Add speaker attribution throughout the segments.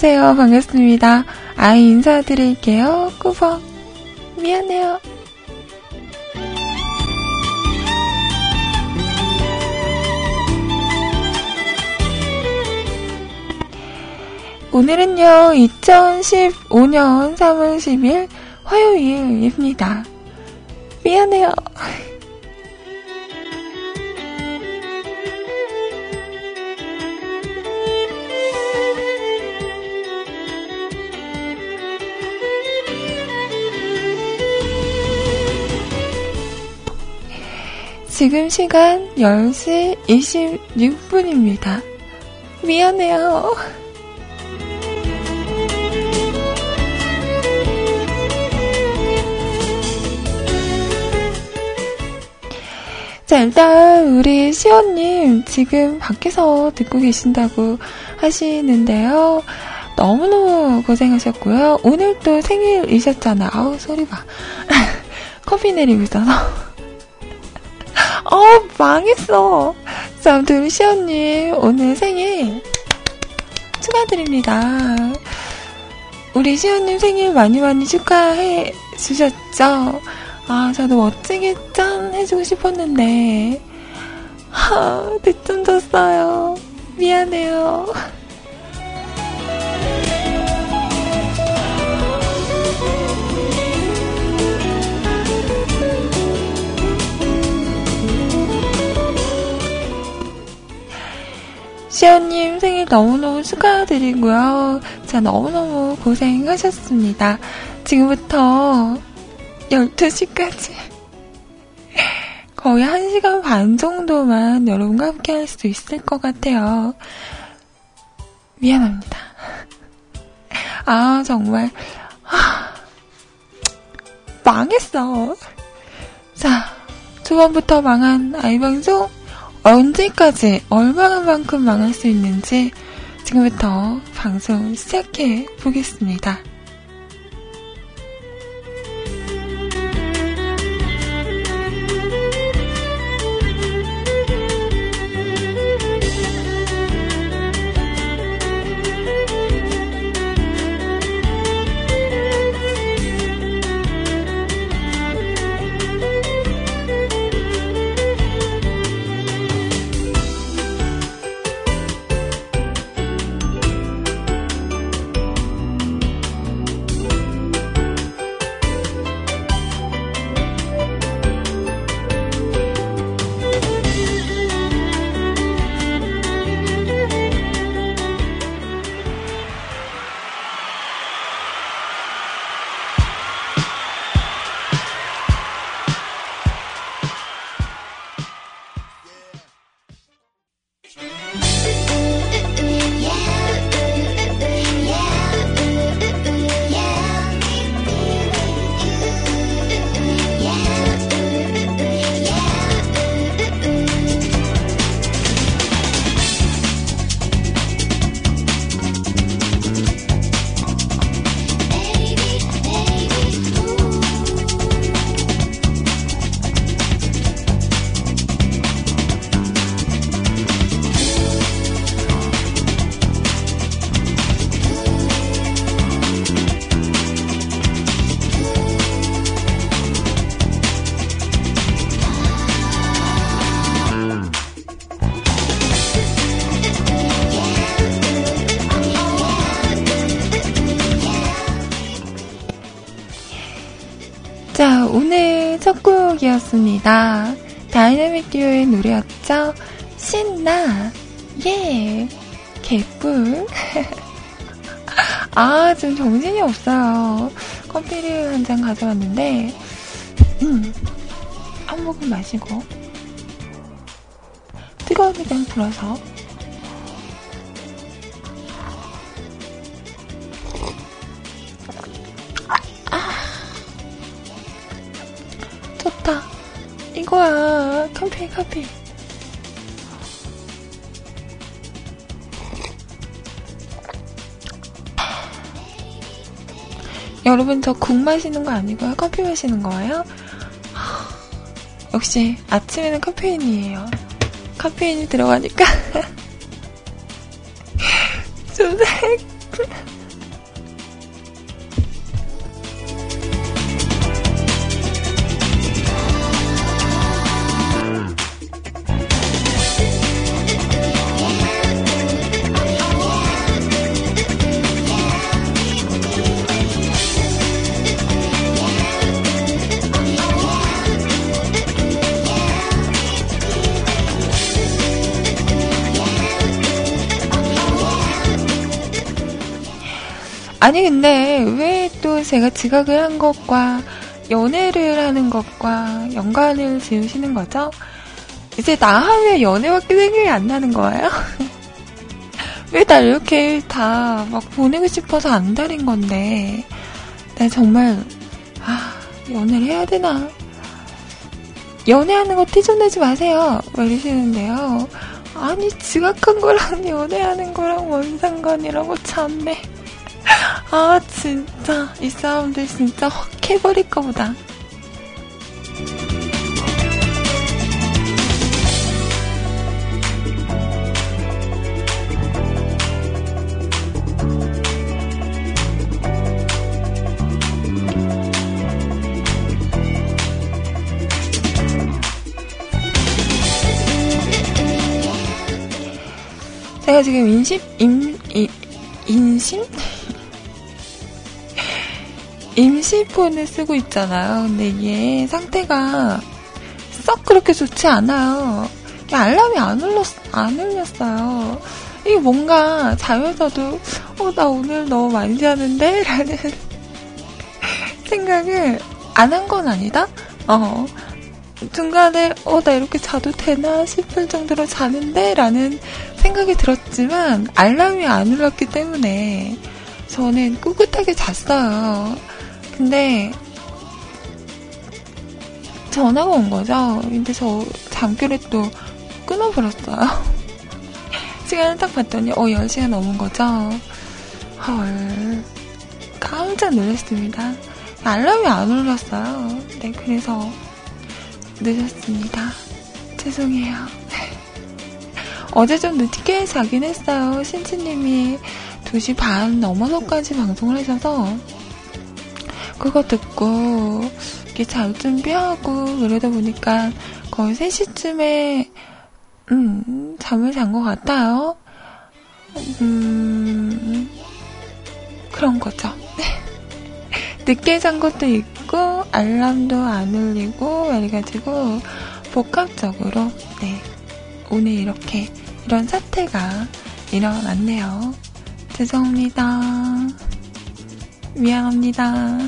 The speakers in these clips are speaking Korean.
Speaker 1: 안녕하세요. 반갑습니다. 아이 인사드릴게요. 꾸벅. 미안해요. 오늘은요, 2015년 3월 10일 화요일입니다. 미안해요. 지금 시간 10시 26분입니다. 미안해요. 자, 일단 우리 시원님 지금 밖에서 듣고 계신다고 하시는데요. 너무너무 고생하셨고요. 오늘 또 생일이셨잖아. 아우, 소리 봐. 커피 내리고 있어서. 어, 망했어. 자, 아무튼 우리 시연님, 오늘 생일 축하드립니다. 우리 시연님 생일 많이 많이 축하해 주셨죠? 아, 저도 멋지게 짠 해주고 싶었는데, 하, 늦잠 잤어요. 미안해요. 시연님 생일 너무너무 축하드리고요. 자, 너무너무 고생하셨습니다. 지금부터 12시까지 거의 1시간 반 정도만 여러분과 함께 할 수 있을 것 같아요. 미안합니다. 아, 정말. 아, 망했어. 자, 초반부터 망한 아이방송 언제까지 얼마만큼 망할 수 있는지 지금부터 방송 시작해 보겠습니다. 곡이었습니다. 다이내믹 듀오의 노래였죠? 신나! 예! 개꿀! 아, 지금 정신이 없어요. 커피를 한 잔 가져왔는데, 음, 한 모금 마시고, 뜨거운 물장 불어서, 커피. 여러분, 저 국 마시는 거 아니고요. 커피 마시는 거예요? 역시, 아침에는 카페인이에요. 카페인이 들어가니까. 아니 근데 왜 또 제가 지각을 한 것과 연애를 하는 것과 연관을 지으시는 거죠? 이제 나 하면 연애밖에 생각이 안 나는 거예요? 왜날 이렇게 다 막 보내고 싶어서 안 다린 건데? 나 정말 아 연애를 해야 되나? 연애하는 거티좀 내지 마세요. 왜 이러시는데요. 아니 지각한 거랑 연애하는 거랑 뭔 상관이라고 참네 아, 진짜. 이 사람들 진짜 확 해버릴까 보다. 제가 지금 인심, 임, 이, 인심? 임시폰을 쓰고 있잖아요. 근데 이게 상태가 썩 그렇게 좋지 않아요. 알람이 안 울렸, 안 울렸어요. 이게 뭔가 자면서도, 어, 나 오늘 너무 많이 자는데? 라는 생각을 안 한 건 아니다? 어. 중간에, 어, 나 이렇게 자도 되나 싶을 정도로 자는데? 라는 생각이 들었지만, 알람이 안 울렸기 때문에, 저는 꿋꿋하게 잤어요. 근데 전화가 온 거죠. 근데 저 잠결에 또 끊어버렸어요. 시간을 딱 봤더니 어 10시가 넘은 거죠. 헐 깜짝 놀랐습니다. 알람이 안 울렸어요. 네 그래서 늦었습니다. 죄송해요. 어제 좀 늦게 자긴 했어요. 신지님이 2시 반 넘어서까지 방송을 하셔서 그거 듣고 이렇게 잘 준비하고 그러다 보니까 거의 3시쯤에 음, 잠을 잔 것 같아요. 음, 그런 거죠. 늦게 잔 것도 있고, 알람도 안 울리고, 그래가지고, 복합적으로, 네. 오늘 이렇게, 이런 사태가 일어났네요. 죄송합니다. 미안합니다.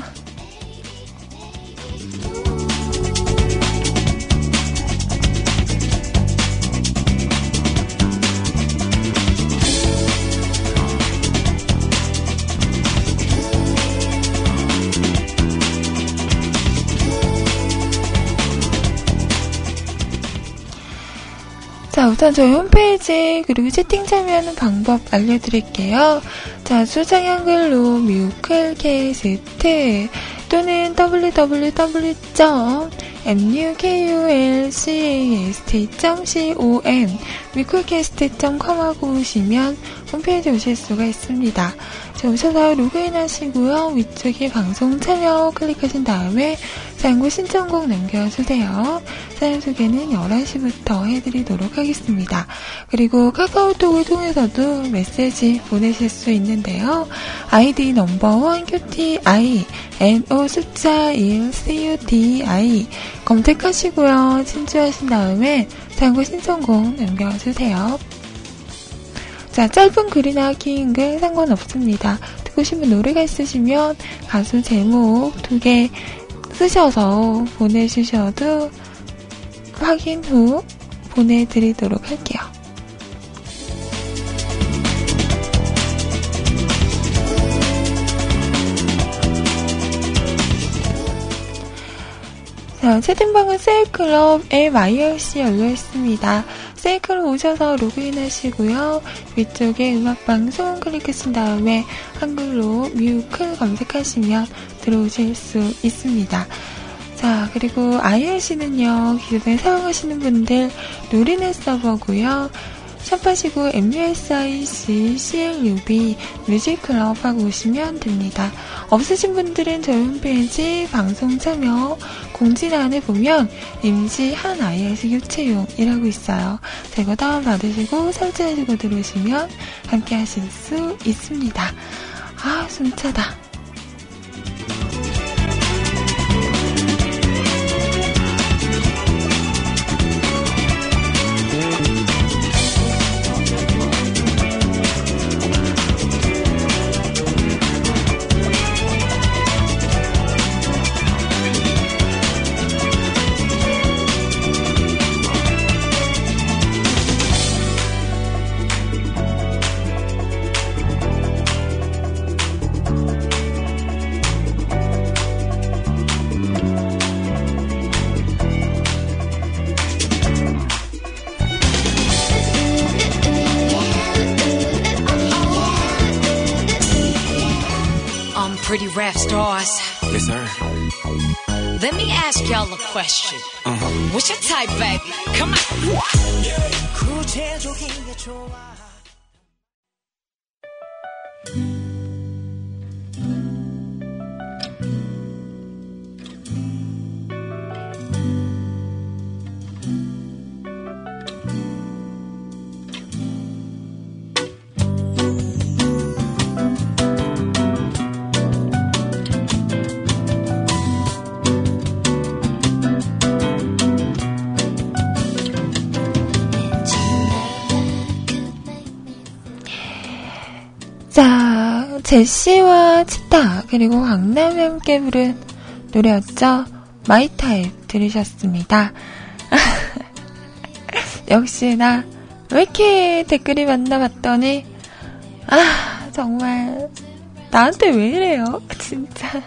Speaker 1: 자, 우선 저희 홈페이지 그리고 채팅 참여하는 방법 알려드릴게요. 자, 수정 한글로 뮤클캐스트 또는 www.mukulcast.com 뮤클캐스트.com 하고 오시면 홈페이지 오실 수가 있습니다. 자, 오셔서 로그인 하시고요. 위쪽에 방송 참여 클릭하신 다음에 사연과 신청곡 남겨주세요. 사연 소개는 11시부터 해드리도록 하겠습니다. 그리고 카카오톡을 통해서도 메시지 보내실 수 있는데요. 아이디 넘버원 QTI NO 숫자 1 CUTI 검색하시고요. 친추하신 다음에 사연과 신청곡 남겨주세요. 자, 짧은 글이나 긴 글 상관없습니다. 듣고 싶은 노래가 있으시면 가수 제목 두 개 쓰셔서 보내주셔도 확인 후 보내드리도록 할게요. 자, 채팅방은 세일클럽 MIRC 열려 있습니다. 세이클 오셔서 로그인 하시고요. 위쪽에 음악방송 클릭하신 다음에 한글로 뮤클 검색하시면 들어오실 수 있습니다. 자, 그리고 IRC는요, 기존에 사용하시는 분들 누리넷 서버고요. 샵하시고 MUSIC CLUB 뮤직클럽 하고 오시면 됩니다. 없으신 분들은 저희 홈페이지 방송 참여 공지란에 보면 임시 한 IS 교체용이라고 있어요. 제거 다운받으시고 설치하시고 들어오시면 함께 하실 수 있습니다. 아, 숨차다.
Speaker 2: Ask y'all a question.
Speaker 3: Uh-huh.
Speaker 2: What's your type, baby? Come on.
Speaker 1: 제시와 치타 그리고 강남이 함께 부른 노래였죠. My Type 들으셨습니다. 역시나 왜 이렇게 댓글이 많나 봤더니 아 정말 나한테 왜 이래요? 진짜.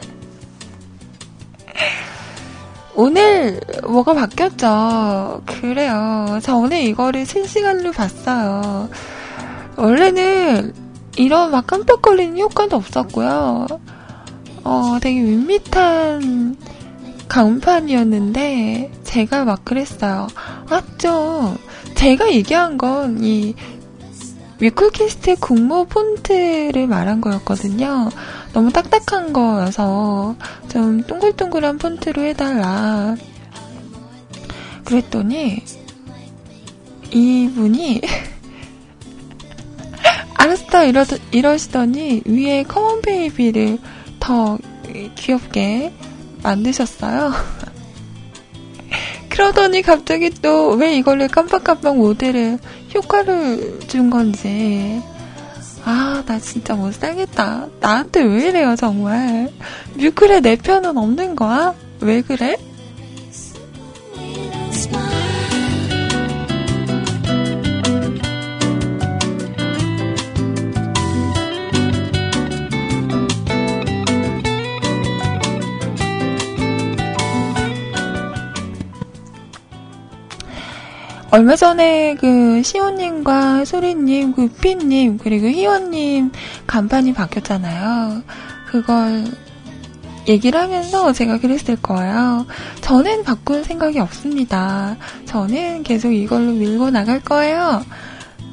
Speaker 1: 오늘 뭐가 바뀌었죠? 그래요. 저 오늘 이거를 실시간으로 봤어요. 원래는 이런 막 깜빡거리는 효과도 없었고요. 어, 되게 밋밋한 강판이었는데, 제가 막 그랬어요. 아, 좀, 제가 얘기한 건 이, 위클캐스트의 국모 폰트를 말한 거였거든요. 너무 딱딱한 거여서 좀 동글동글한 폰트로 해달라. 그랬더니 이분이 알았어 이러, 이러시더니 위에 come on baby를 더 귀엽게 만드셨어요. 그러더니 갑자기 또 왜 이걸로 깜빡깜빡 모델을 효과를 준 건지. 아, 나 진짜 못 살겠다. 나한테 왜 이래요, 정말. 뮤클에 내 편은 없는 거야? 왜 그래? 얼마 전에 그 시호님과 소리님, 그 피님, 그리고 희원님 간판이 바뀌었잖아요. 그걸 얘기를 하면서 제가 그랬을 거예요. 저는 바꿀 생각이 없습니다. 저는 계속 이걸로 밀고 나갈 거예요.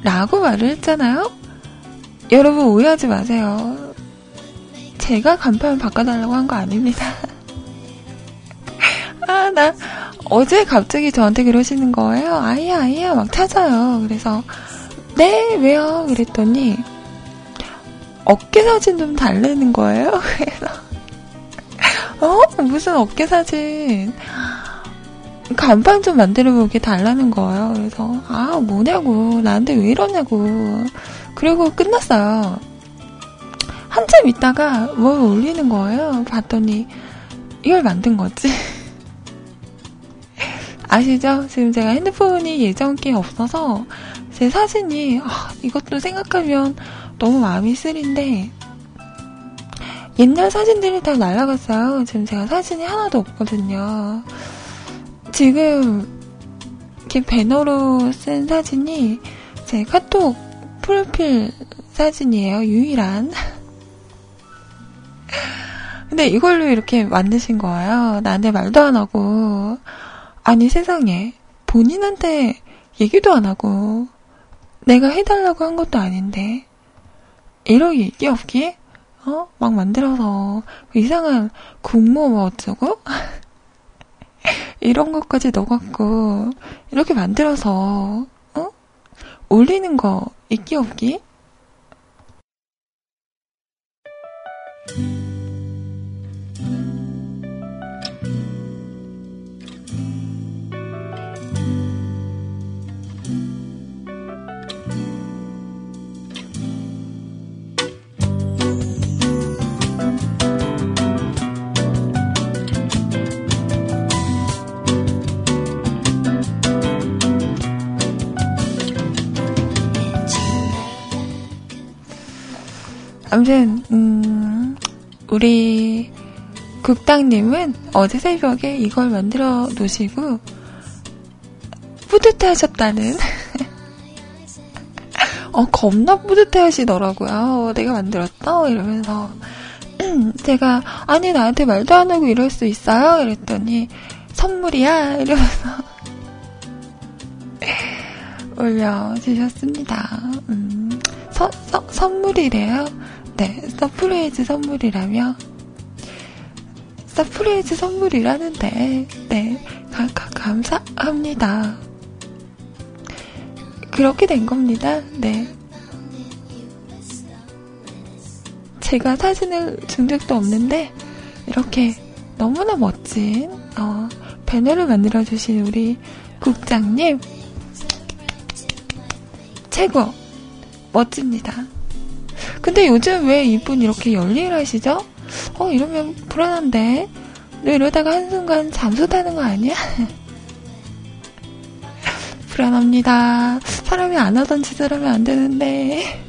Speaker 1: 라고 말을 했잖아요. 여러분 오해하지 마세요. 제가 간판 바꿔달라고 한 거 아닙니다. 아, 나 어제 갑자기 저한테 그러시는 거예요. 아이야, 아이야, 막 찾아요. 그래서, 네, 왜요? 그랬더니, 어깨 사진 좀 달래는 거예요. 그래서, 어? 무슨 어깨 사진. 간판 좀 만들어보게 달라는 거예요. 그래서, 아, 뭐냐고. 나한테 왜 이러냐고. 그리고 끝났어요. 한참 있다가 뭘 올리는 거예요. 봤더니, 이걸 만든 거지. 아시죠? 지금 제가 핸드폰이 예전게 없어서 제 사진이 아, 이것도 생각하면 너무 마음이 쓰린데 옛날 사진들이 다 날라갔어요. 지금 제가 사진이 하나도 없거든요. 지금 이렇게 배너로 쓴 사진이 제 카톡 프로필 사진이에요. 유일한. 근데 이걸로 이렇게 만드신 거예요. 나한테 말도 안 하고. 아니 세상에 본인한테 얘기도 안 하고 내가 해달라고 한 것도 아닌데. 이러기 있기 없기? 어? 막 만들어서 그 이상한 국모 뭐 어쩌고? 이런 것까지 넣어갖고 이렇게 만들어서 어? 올리는 거 있기 없기? 아무튼 음, 우리 국당님은 어제 새벽에 이걸 만들어 놓으시고 뿌듯해하셨다는 어 겁나 뿌듯해하시더라고요. 내가 만들었다 이러면서 제가 아니 나한테 말도 안 하고 이럴 수 있어요? 이랬더니 선물이야 이러면서 올려주셨습니다. 음, 서, 서, 선물이래요. 네, surprise 선물이라며 surprise 선물이라는데 네, 가, 가, 감사합니다. 그렇게 된 겁니다. 네. 제가 사진을 준 적도 없는데 이렇게 너무나 멋진 어, 배너를 만들어 주신 우리 국장님 최고 멋집니다. 근데 요즘 왜 이분 이렇게 열일하시죠? 어, 이러면 불안한데. 너 이러다가 한순간 잠수 타는 거 아니야? 불안합니다. 사람이 안 하던 짓을 하면 안 되는데.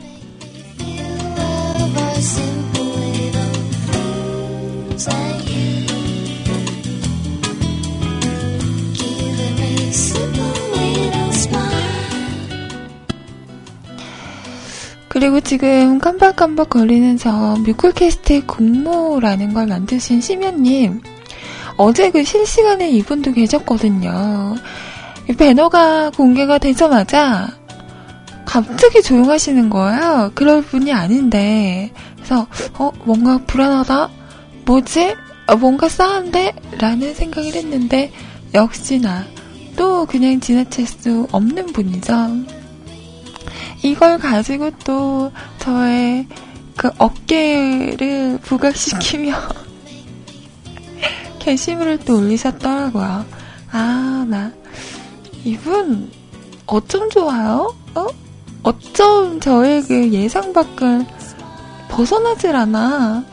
Speaker 1: 그리고 지금 깜박깜박 거리는 저 뮤클캐스트의 공모라는 걸 만드신 심연님. 어제 그 실시간에 이분도 계셨거든요. 배너가 공개가 되자마자 갑자기 조용하시는 거예요. 그럴 분이 아닌데. 그래서, 어, 뭔가 불안하다? 뭐지? 어, 뭔가 싸한데? 라는 생각을 했는데, 역시나 또 그냥 지나칠 수 없는 분이죠. 이걸 가지고 또 저의 그 어깨를 부각시키며 게시물을 또 올리셨더라고요. 아, 나 이분 어쩜 좋아요? 어? 어쩜 저의 그 예상 밖을 벗어나질 않아.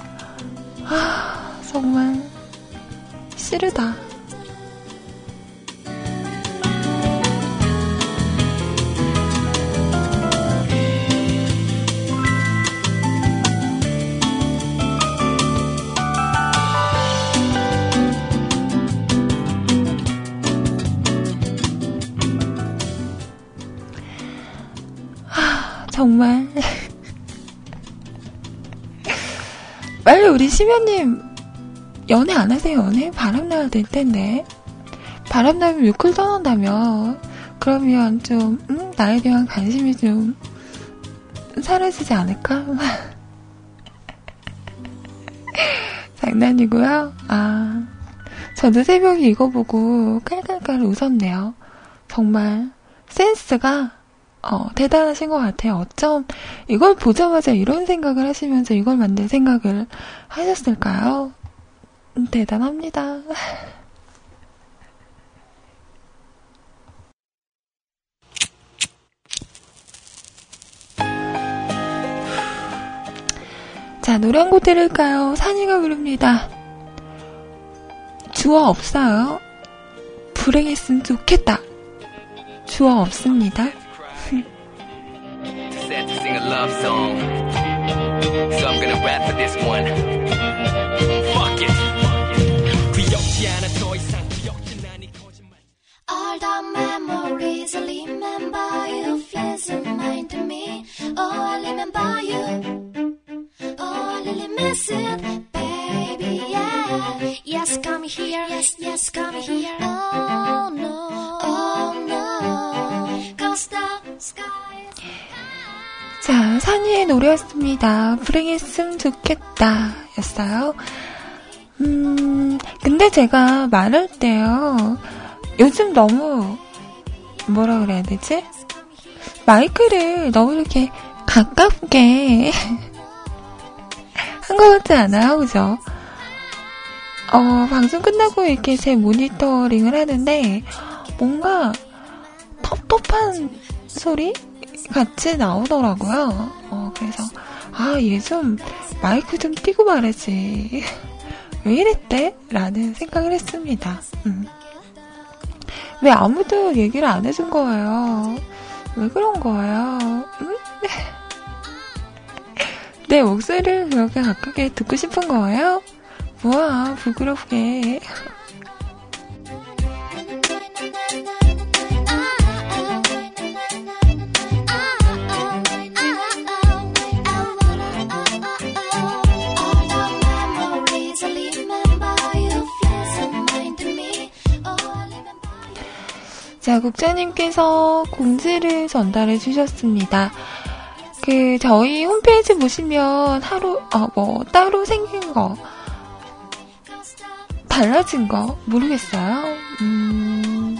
Speaker 1: 아, 정말 싫으다. 정말. 빨리 우리 심연님, 연애 안 하세요, 연애? 바람 나야 될 텐데. 바람 나면 뮤클 떠난다며. 그러면 좀, 음, 나에 대한 관심이 좀, 사라지지 않을까? 장난이고요. 아, 저도 새벽에 이거 보고 깔깔깔 웃었네요. 정말 센스가 어, 대단하신 것 같아요. 어쩜 이걸 보자마자 이런 생각을 하시면서 이걸 만들 생각을 하셨을까요? 음, 대단합니다. 자, 노래 한 곡 들을까요? 산이가 부릅니다. 주어 없어요. 불행했으면 좋겠다. 주어 없습니다. Said to sing a love song. So I'm gonna rap for this one. Fuck it. All the memories I remember you feels remind me. Oh, I remember you. Oh, I really miss it, baby. Yeah. Yes, come here. Yes, yes, come here. Oh no. Oh no. Cause the sky is. 산이의 노래였습니다. 불행했으면 좋겠다. 였어요. 음, 근데 제가 말할 때요. 요즘 너무, 뭐라 그래야 되지? 마이크를 너무 이렇게 가깝게 한 것 같지 않아요? 그죠? 어, 방송 끝나고 이렇게 제 모니터링을 하는데, 뭔가 텁텁한 소리? 같이 나오더라고요. 어, 그래서, 아, 얘 좀, 마이크 좀 띄고 말하지. 왜 이랬대? 라는 생각을 했습니다. 음. 왜 아무도 얘기를 안 해준 거예요? 왜 그런 거예요? 음? 내 목소리를 그렇게 가깝게 듣고 싶은 거예요? 뭐야, 부끄럽게. 자, 국장님께서 공지를 전달해 주셨습니다. 그, 저희 홈페이지 보시면 하루, 어, 뭐, 따로 생긴 거, 달라진 거, 모르겠어요. 음,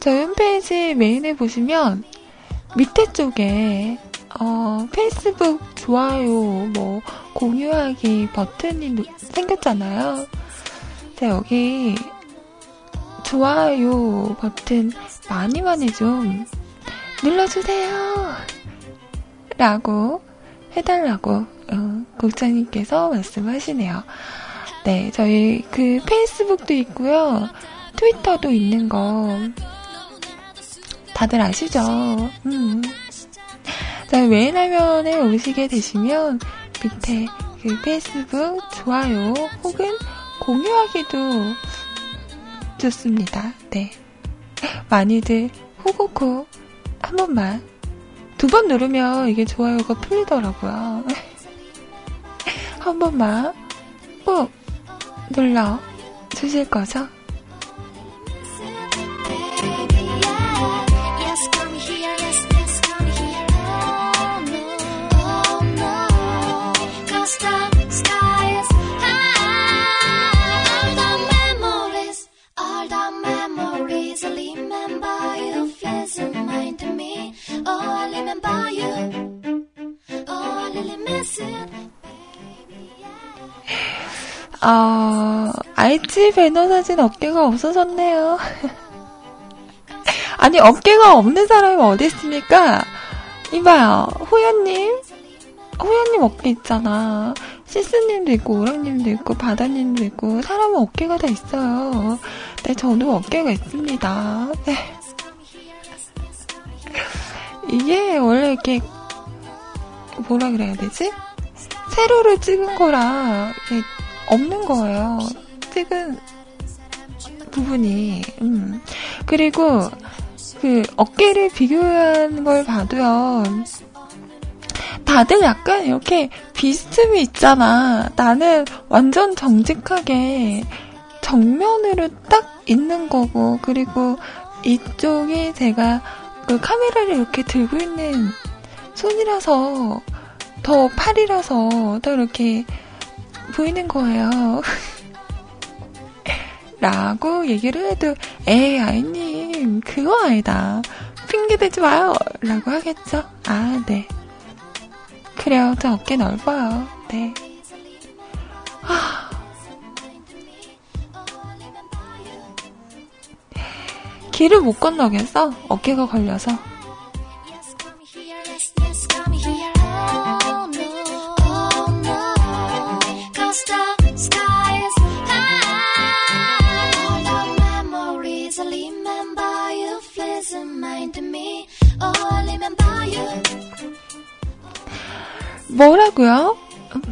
Speaker 1: 저희 홈페이지 메인에 보시면 밑에 쪽에, 어, 페이스북 좋아요, 뭐, 공유하기 버튼이 생겼잖아요. 자, 여기 좋아요 버튼 많이 많이 좀 눌러주세요. 라고 해달라고 어, 국장님께서 말씀하시네요. 네, 저희 그 페이스북도 있고요. 트위터도 있는 거 다들 아시죠? 음. 자, 메인 화면에 오시게 되시면 밑에 그 페이스북 좋아요 혹은 공유하기도 좋습니다. 네. 많이들 호호호 한 번만 두 번 누르면 이게 좋아요가 풀리더라고요. 한 번만 꼭 눌러 주실 거죠? 어, 알지 배너 사진 어깨가 없어졌네요. 아니, 어깨가 없는 사람이 어디 있습니까? 이봐요, 호연님. 호연님 어깨 있잖아. 시스님도 있고, 오랑님도 있고, 바다님도 있고, 사람은 어깨가 다 있어요. 네, 저도 어깨가 있습니다. 네. 이게 원래 이렇게, 뭐라 그래야 되지? 세로를 찍은 거라, 이렇게 없는 거예요. 찍은 부분이. 음. 그리고 그 어깨를 비교한 걸 봐도요. 다들 약간 이렇게 비스듬히 있잖아. 나는 완전 정직하게 정면으로 딱 있는 거고, 그리고 이쪽이 제가 그 카메라를 이렇게 들고 있는 손이라서, 더 팔이라서, 더 이렇게 보이는 거예요. 라고 얘기를 해도, 에이, 아이님, 그거 아니다. 핑계대지 마요. 라고 하겠죠? 아, 네. 그래요. 저 어깨 넓어요. 네. 하... 길을 못 건너겠어? 어깨가 걸려서. 뭐라고요?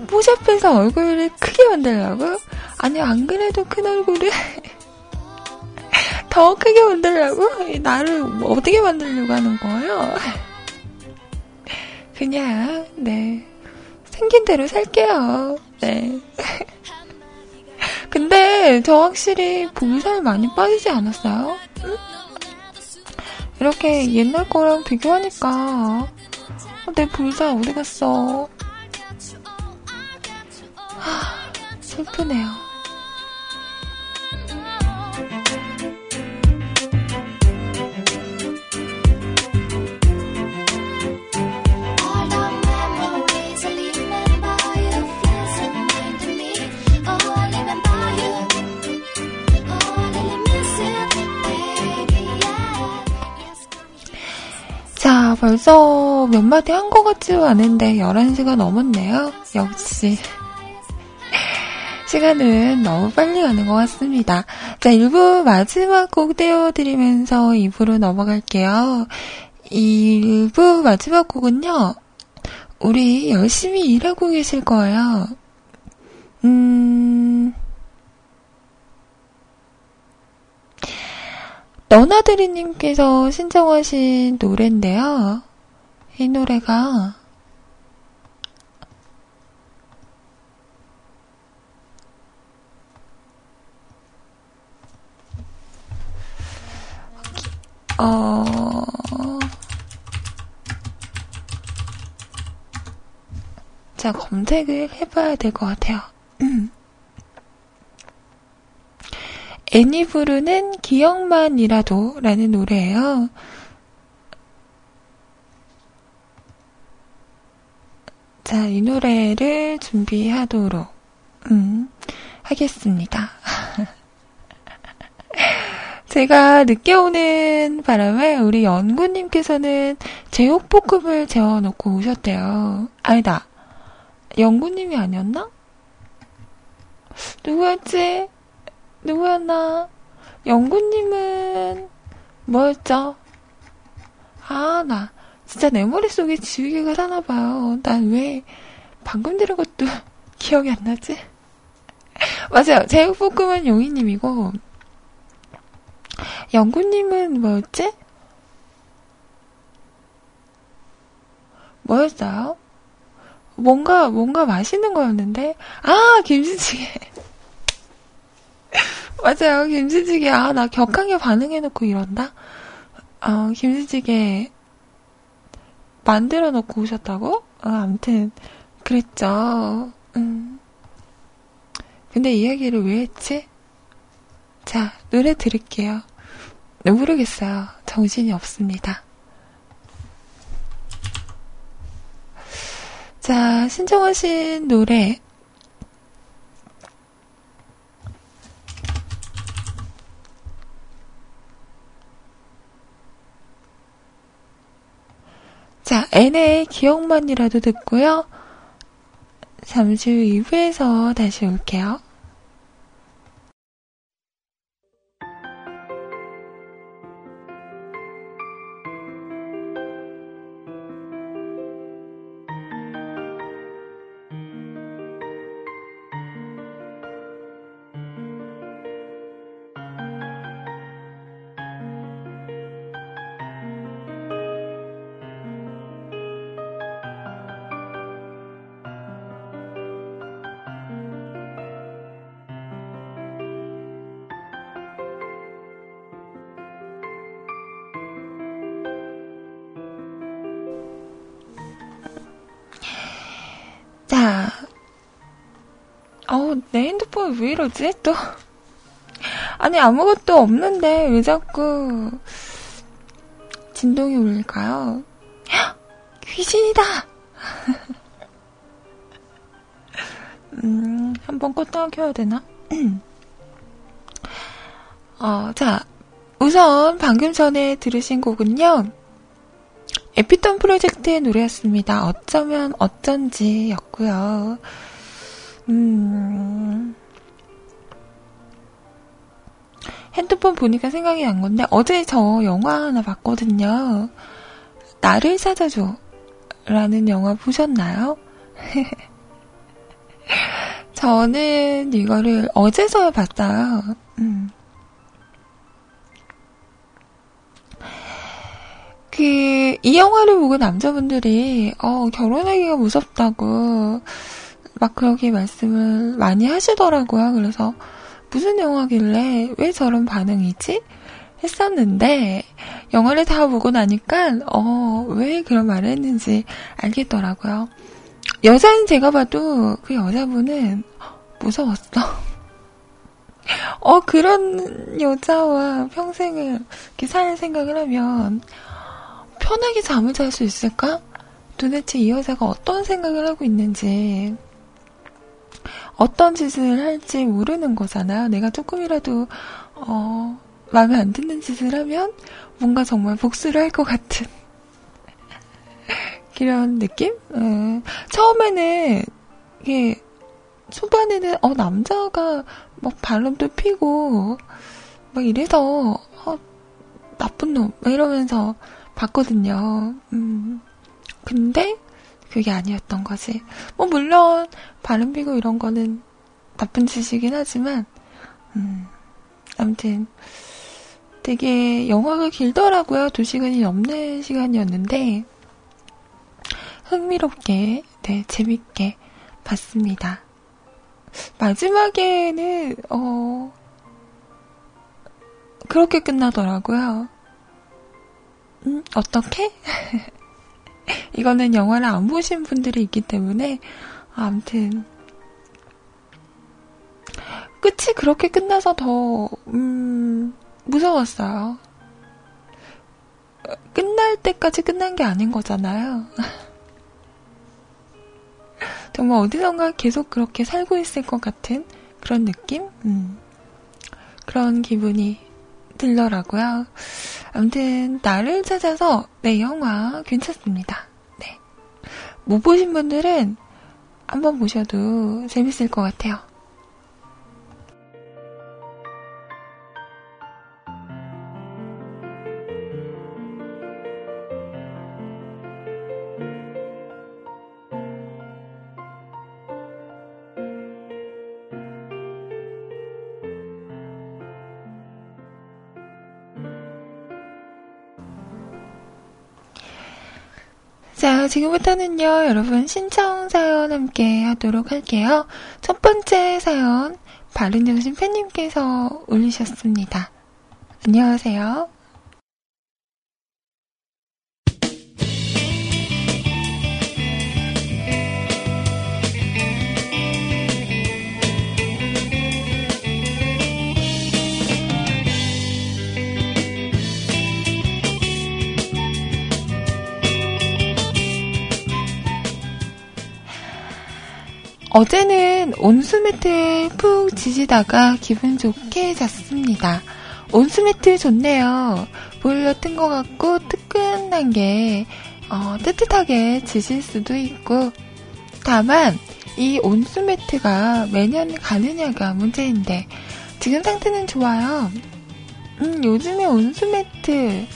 Speaker 1: 포샵해서 얼굴을 크게 만들라고? 아니, 안 그래도 큰 얼굴을 더 크게 만들라고? 나를 어떻게 만들려고 하는 거예요? 그냥, 네. 생긴 대로 살게요. 네. 근데 저 확실히 볼살 많이 빠지지 않았어요? 응? 이렇게 옛날 거랑 비교하니까 어, 내 불사 어디 갔어? 하, 슬프네요. 벌써 몇 마디 한 것 같지도 않은데 11시가 넘었네요. 역시. 시간은 너무 빨리 가는 것 같습니다. 자, 1부 마지막 곡 떼어드리면서 2부로 넘어갈게요. 1부 마지막 곡은요, 우리 열심히 일하고 계실 거예요. 음, 너나드리님께서 신청하신 노래인데요. 이 노래가 어... 자, 검색을 해봐야 될 것 같아요. 애니 부르는 기억만이라도 라는 노래예요. 자, 이 노래를 준비하도록, 음, 하겠습니다. 제가 늦게 오는 바람에 우리 연구님께서는 제육볶음을 재워놓고 오셨대요. 아니다. 연구님이 아니었나? 누구였지? 누구였나? 영구님은 뭐였죠? 아, 나 진짜 내 머릿속에 지우개가 사나봐요. 난 왜 방금 들은 것도 기억이 안 나지? 맞아요. 제육볶음은 용희님이고 영구님은 뭐였지? 뭐였어요? 뭔가, 뭔가 맛있는 거였는데? 아, 김치찌개. 맞아요. 김치찌개. 아, 나 격하게 반응해놓고 이런다? 아, 김치찌개 만들어 놓고 오셨다고? 아, 암튼, 그랬죠. 음. 근데 이 얘기를 왜 했지? 자, 노래 들을게요. 모르겠어요. 정신이 없습니다. 자, 신청하신 노래, 자, N의 기억만이라도 듣고요. 잠시 후 2부에서 다시 올게요. 내 핸드폰 왜 이러지? 또. 아니, 아무것도 없는데, 왜 자꾸, 진동이 울릴까요? 헉! 귀신이다! 음, 한번 껐다가 켜야 되나? 어, 자, 우선 방금 전에 들으신 곡은요, 에피톤 프로젝트의 노래였습니다. 어쩌면 어쩐지 였고요. 음, 핸드폰 보니까 생각이 난 건데, 어제 저 영화 하나 봤거든요. 나를 찾아줘. 라는 영화 보셨나요? 저는 이거를 어제서야 봤어요. 음. 그, 이 영화를 보고 남자분들이, 어, 결혼하기가 무섭다고, 막 그렇게 말씀을 많이 하시더라고요. 그래서, 무슨 영화길래 왜 저런 반응이지? 했었는데, 영화를 다 보고 나니까, 어, 왜 그런 말을 했는지 알겠더라고요. 여자인 제가 봐도 그 여자분은 무서웠어. 어, 그런 여자와 평생을 이렇게 살 생각을 하면 편하게 잠을 잘 수 있을까? 도대체 이 여자가 어떤 생각을 하고 있는지, 어떤 짓을 할지 모르는 거잖아. 내가 조금이라도, 어, 마음에 안 드는 짓을 하면 뭔가 정말 복수를 할 것 같은 그런 느낌? 음, 처음에는 이게 초반에는 어 남자가 막 발음도 피고 막 이래서 어, 나쁜 놈 이러면서 봤거든요. 음. 근데 그게 아니었던 거지. 뭐 물론 피고 이런 거는 나쁜 짓이긴 하지만 음. 아무튼 되게 영화가 길더라고요. 두 시간이 넘는 시간이었는데 흥미롭게, 네, 재밌게 봤습니다. 마지막에는, 어, 그렇게 끝나더라고요. 음, 어떻게? 이거는 영화를 안 보신 분들이 있기 때문에, 아무튼, 끝이 그렇게 끝나서 더, 음, 무서웠어요. 끝날 때까지 끝난 게 아닌 거잖아요. 정말 어디선가 계속 그렇게 살고 있을 것 같은 그런 느낌? 음. 그런 기분이 들더라고요. 아무튼, 나를 찾아서, 네, 영화 괜찮습니다. 네. 못 보신 분들은 한번 보셔도 재밌을 것 같아요. 자, 지금부터는요, 여러분 신청 사연 함께 하도록 할게요. 첫 번째 사연, 바른정신 팬님께서 올리셨습니다. 안녕하세요. 어제는 온수매트에 푹 지지다가 기분 좋게 잤습니다. 온수매트 좋네요. 보일러 튼 것 같고 뜨끈한 게 어, 뜨뜻하게 지실 수도 있고 다만 이 온수매트가 매년 가느냐가 문제인데 지금 상태는 좋아요. 음, 요즘에 온수매트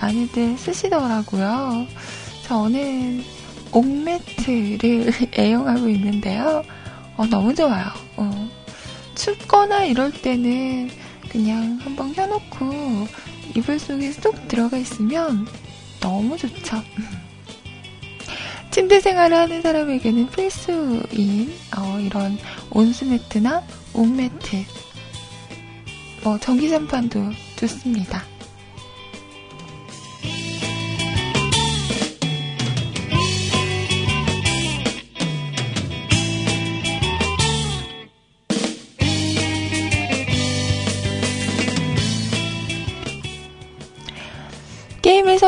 Speaker 1: 많이들 쓰시더라고요. 저는 옥매트를 애용하고 있는데요. 어, 너무 좋아요. 어. 춥거나 이럴 때는 그냥 한번 켜놓고 이불 속에 쏙 들어가 있으면 너무 좋죠. 침대 생활을 하는 사람에게는 필수인 어, 이런 온수매트나 옥매트, 뭐 전기장판도 좋습니다.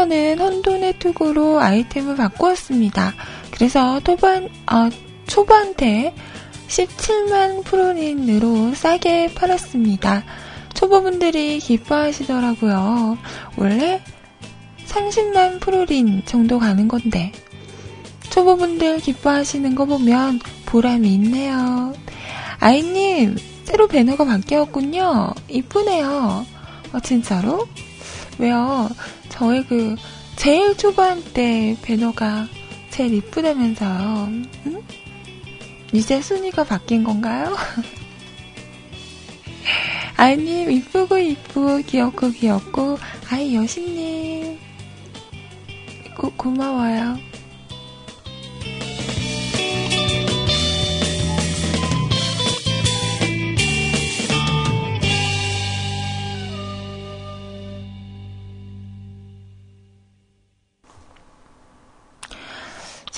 Speaker 1: 게임에서는 혼돈의 투구로 아이템을 바꾸었습니다. 그래서 토반, 아, 초반대 17만 프로닌으로 싸게 팔았습니다. 초보분들이 기뻐하시더라고요. 원래 30만 프로린 정도 가는 건데. 초보분들 기뻐하시는 거 보면 보람이 있네요. 아이님, 새로 배너가 바뀌었군요. 이쁘네요. 어, 진짜로? 왜요? 저의 그 제일 초반 때 배너가 제일 이쁘다면서요. 응? 이제 순위가 바뀐 건가요? 아이님 이쁘고 이쁘고 귀엽고 귀엽고 아이 여신님 고, 고마워요.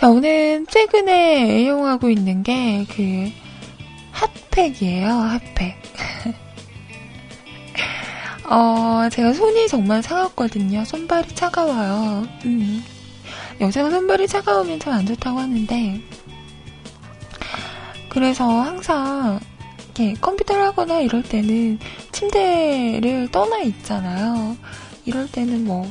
Speaker 1: 저는 최근에 애용하고 있는 게 그 핫팩이에요, 핫팩. 어, 제가 손이 정말 차갑거든요. 손발이 차가워요. 음. 여자가 손발이 차가우면 참 안 좋다고 하는데, 그래서 항상 이렇게 컴퓨터를 하거나 이럴 때는 침대를 떠나 있잖아요. 이럴 때는 뭐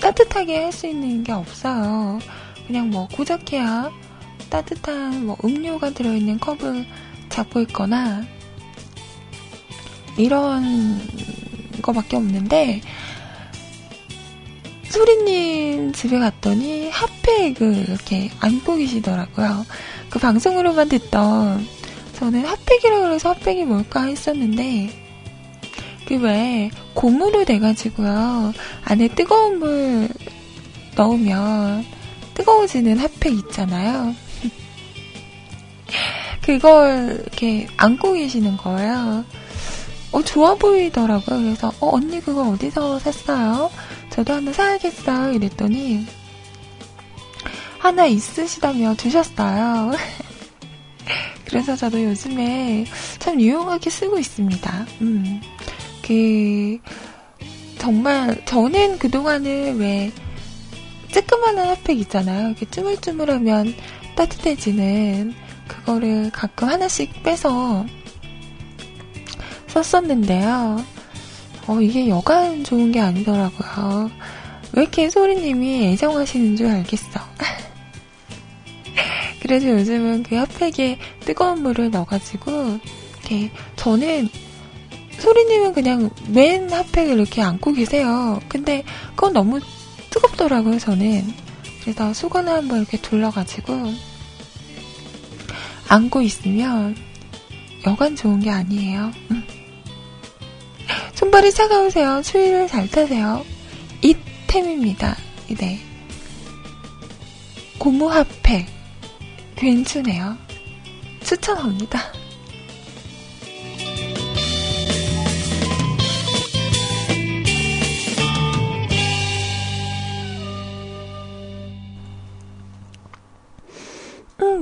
Speaker 1: 따뜻하게 할 수 있는 게 없어요. 그냥 뭐 고작해야 따뜻한 뭐 음료가 들어있는 컵을 잡고 있거나 이런 거밖에 없는데 소리님 집에 갔더니 핫팩을 이렇게 안고 계시더라고요. 그 방송으로만 듣던 저는 핫팩이라고 해서 핫팩이 뭘까 했었는데 그 왜 고무로 돼가지고요 안에 뜨거운 물 넣으면 뜨거워지는 핫팩 있잖아요. 그걸 이렇게 안고 계시는 거예요. 어, 좋아 보이더라고요. 그래서, 어, 언니 그거 어디서 샀어요? 저도 하나 사야겠어요. 이랬더니, 하나 있으시다며 주셨어요. 그래서 저도 요즘에 참 유용하게 쓰고 있습니다. 음, 그, 정말, 저는 그동안은 왜, 쬐끄만한 핫팩 있잖아요. 이렇게 쭈물쭈물하면 따뜻해지는 그거를 가끔 하나씩 빼서 썼었는데요. 어, 이게 여간 좋은 게 아니더라고요. 왜 이렇게 소리님이 애정하시는 줄 알겠어. 그래서 요즘은 그 핫팩에 뜨거운 물을 넣어가지고, 이렇게, 저는, 소리님은 그냥 맨 핫팩을 이렇게 안고 계세요. 근데 그건 너무 뜨겁더라고요, 저는. 그래서 수건을 한번 이렇게 둘러가지고, 안고 있으면, 여간 좋은 게 아니에요. 손발이 차가우세요. 추위를 잘 타세요. 이템입니다. 네. 고무 핫팩. 괜찮네요. 추천합니다.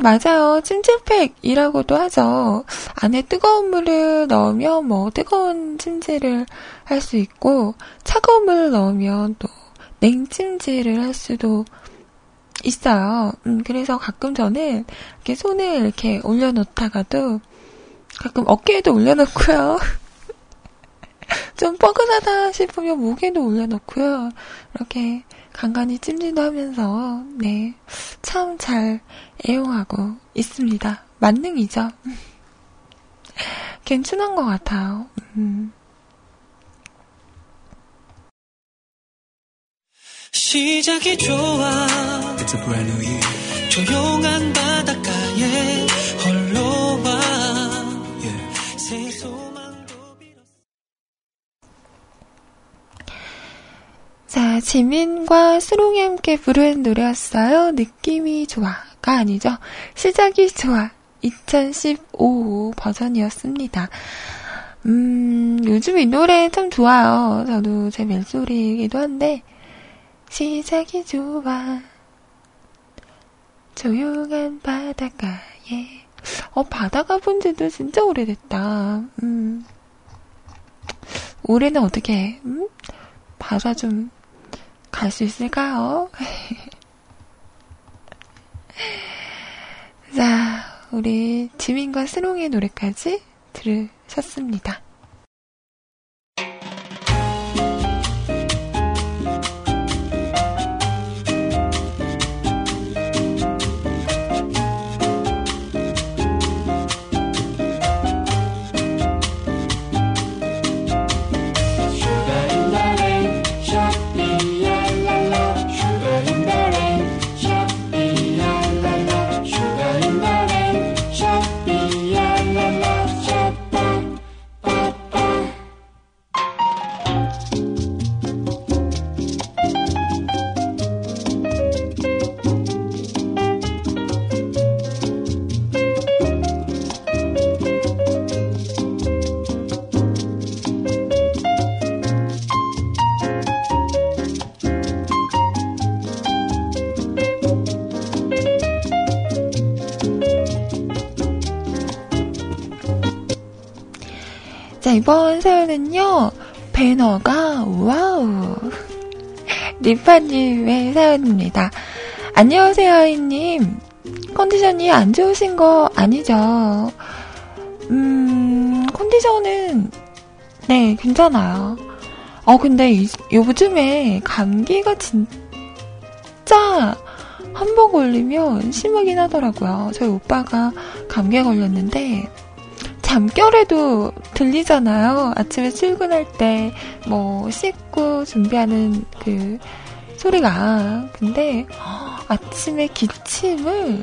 Speaker 1: 맞아요. 찜질팩이라고도 하죠. 안에 뜨거운 물을 넣으면 뭐 뜨거운 찜질을 할 수 있고, 차가운 물을 넣으면 또 냉찜질을 할 수도 있어요. 음, 그래서 가끔 저는 이렇게 손을 이렇게 올려놓다가도 가끔 어깨에도 올려놓고요. 좀 뻐근하다 싶으면 목에도 올려놓고요. 이렇게 간간히 찜질도 하면서, 네, 참 잘 애용하고 있습니다. 만능이죠. 괜찮은 것 같아요. 음.
Speaker 3: 시작이 좋아
Speaker 4: It's a brand new year.
Speaker 3: 조용한 바닷가에
Speaker 1: 자, 지민과 수롱이 함께 부른 노래였어요. 느낌이 좋아가 아니죠. 시작이 좋아. 2015 버전이었습니다. 음, 요즘 이 노래 참 좋아요. 저도 제 멜소리이기도 한데, 시작이 좋아. 조용한 바닷가에. 어, 바다 가 본 지도 진짜 오래됐다. 음. 올해는 어떻게, 음? 바다 좀 갈 수 있을까요? 자, 우리 지민과 스롱의 노래까지 들으셨습니다. 이번 사연은요, 배너가, 와우. 리파님의 사연입니다. 안녕하세요, 아이님. 컨디션이 안 좋으신 거 아니죠? 음, 컨디션은, 네, 괜찮아요. 어, 근데 이, 요즘에 감기가 진짜 한 번 걸리면 심하긴 하더라고요. 저희 오빠가 감기에 걸렸는데, 잠결에도 들리잖아요. 아침에 출근할 때, 뭐, 씻고 준비하는 그 소리가. 근데, 아침에 기침을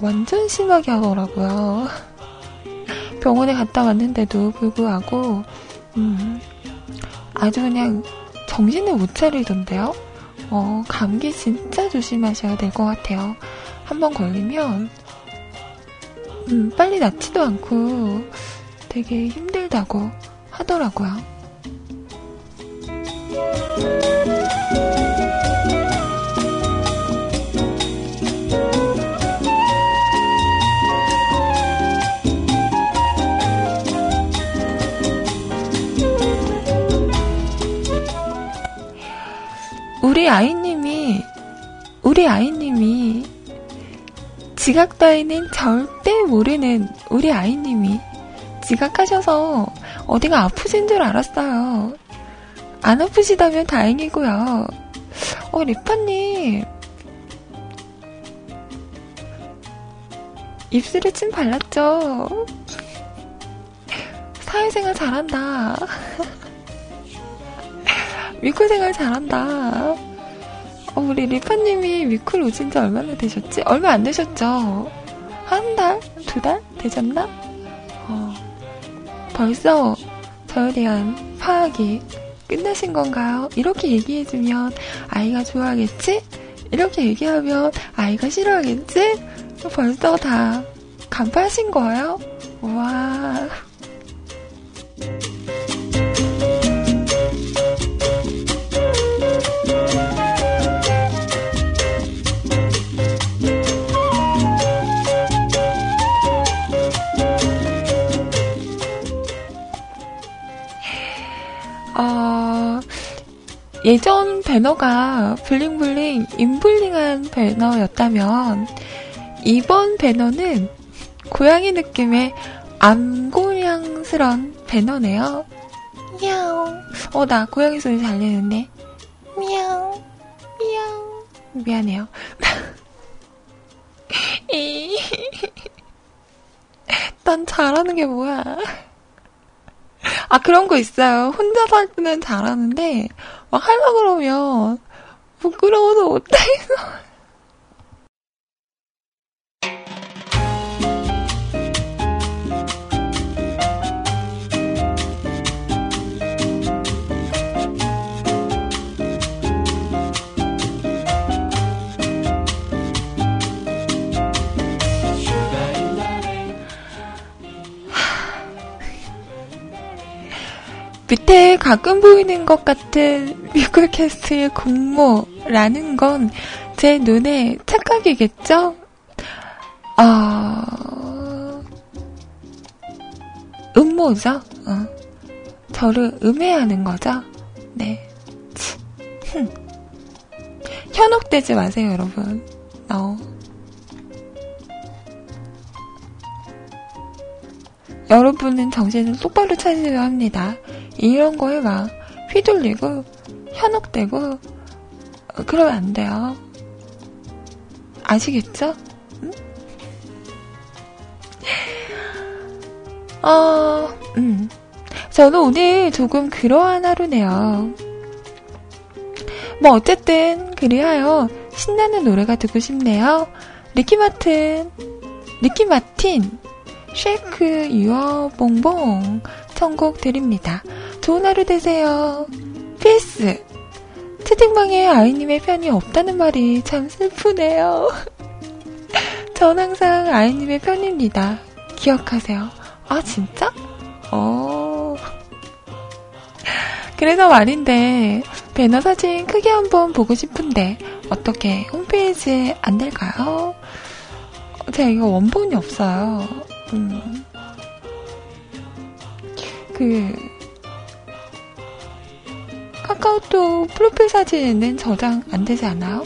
Speaker 1: 완전 심하게 하더라고요. 병원에 갔다 왔는데도 불구하고, 음, 아주 그냥 정신을 못 차리던데요? 어, 감기 진짜 조심하셔야 될 것 같아요. 한번 걸리면, 음, 빨리 낫지도 않고 되게 힘들다고 하더라고요. 우리 아이님이, 우리 아이님이 지각 따위는 절대 모르는 우리 아이님이 지각하셔서 어디가 아프신 줄 알았어요. 안 아프시다면 다행이고요. 어, 리파님. 입술에 침 발랐죠? 사회생활 잘한다. 위크 생활 잘한다. 어, 우리 리파님이 위클 오신 지 얼마나 되셨지? 얼마 안 되셨죠? 한 달? 두 달? 되셨나? 어, 벌써 저에 대한 파악이 끝나신 건가요? 이렇게 얘기해주면 아이가 좋아하겠지? 이렇게 얘기하면 아이가 싫어하겠지? 벌써 다 간파하신 거예요? 와. 어, 예전 배너가 블링블링, 인블링한 배너였다면, 이번 배너는 고양이 느낌의 암고양스런 배너네요. 미야옹. 어, 나 고양이 소리 잘 내는데. 미야옹, 미야옹. 미안해요. 이. 난 잘하는 게 뭐야. 아, 그런 거 있어요. 혼자 살 때는 잘하는데, 막 하려고 그러면, 부끄러워서 못하겠 밑에 가끔 보이는 것 같은 뮤클캐스트의 공모라는 건 제 눈에 착각이겠죠? 아, 음모죠? 어. 저를 음해하는 거죠? 네. 현혹되지 마세요, 여러분. 어. 여러분은 정신을 똑바로 차리려 합니다. 이런 거에 막 휘둘리고 현혹되고 어, 그러면 안 돼요. 아시겠죠? 응? 어, 음. 저는 오늘 조금 그러한 하루네요. 뭐 어쨌든 그리하여 신나는 노래가 듣고 싶네요. 리키 마틴, 리키 마틴, Shake Your Bon-Bon 선곡 드립니다. 좋은 하루 되세요. 필스. 채팅방에 아이님의 편이 없다는 말이 참 슬프네요. 전 항상 아이님의 편입니다. 기억하세요. 아, 진짜? 어. 그래서 말인데, 배너 사진 크게 한번 보고 싶은데, 어떻게 홈페이지에 안 될까요? 제가 이거 원본이 없어요. 음. 그, 카카오톡 프로필 사진은 저장 안 되지 않아요?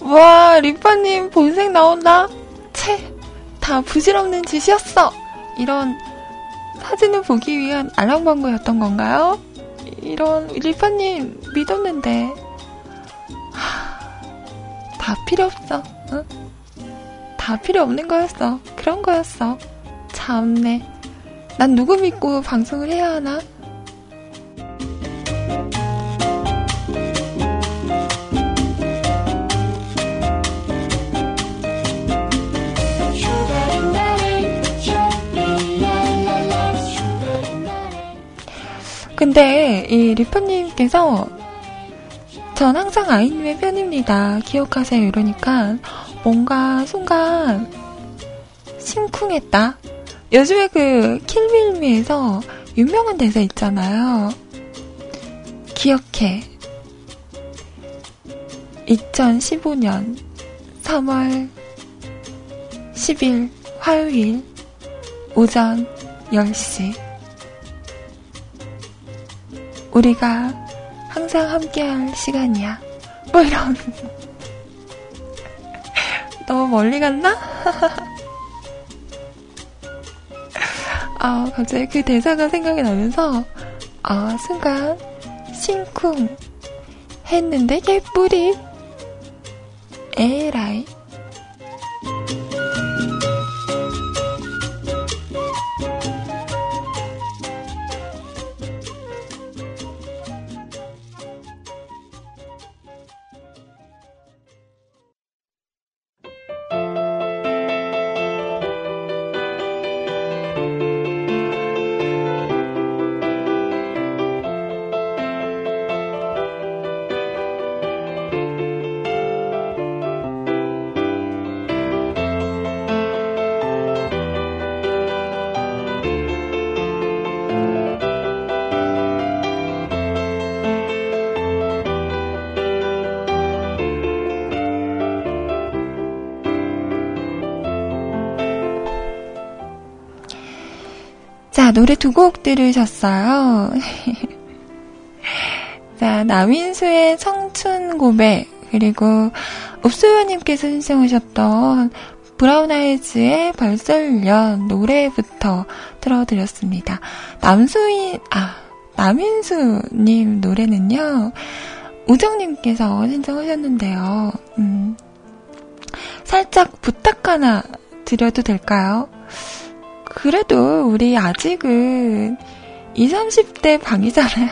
Speaker 1: 와, 리파님 본색 나온다? 채, 다 부질없는 짓이었어! 이런 사진을 보기 위한 알랑방구였던 건가요? 이런, 리파님 믿었는데. 하, 다 필요 없어, 응? 다 필요 없는 거였어. 그런 거였어. 참네. 난 누구 믿고 방송을 해야 하나? 근데 이 리퍼님께서 전 항상 아이님의 편입니다. 기억하세요. 이러니까 뭔가 순간 심쿵했다. 요즘에 그 킬빌미에서 유명한 대사 있잖아요. 기억해. 2015년 3월 10일 화요일 오전 10시 우리가 항상 함께할 시간이야. 뭐 이런. 너무 멀리 갔나? 아, 갑자기 그 대사가 생각이 나면서, 아, 순간, 심쿵 했는데, 개뿌리. 에라이. 노래 두 곡 들으셨어요. 자, 남인수의 청춘 고백, 그리고 읍소연님께서 신청하셨던 브라운 아이즈의 벌설년 노래부터 틀어드렸습니다. 남수인, 아, 남인수님 노래는요, 우정님께서 신청하셨는데요, 음, 살짝 부탁 하나 드려도 될까요? 그래도 우리 아직은 20, 30대 방이잖아요.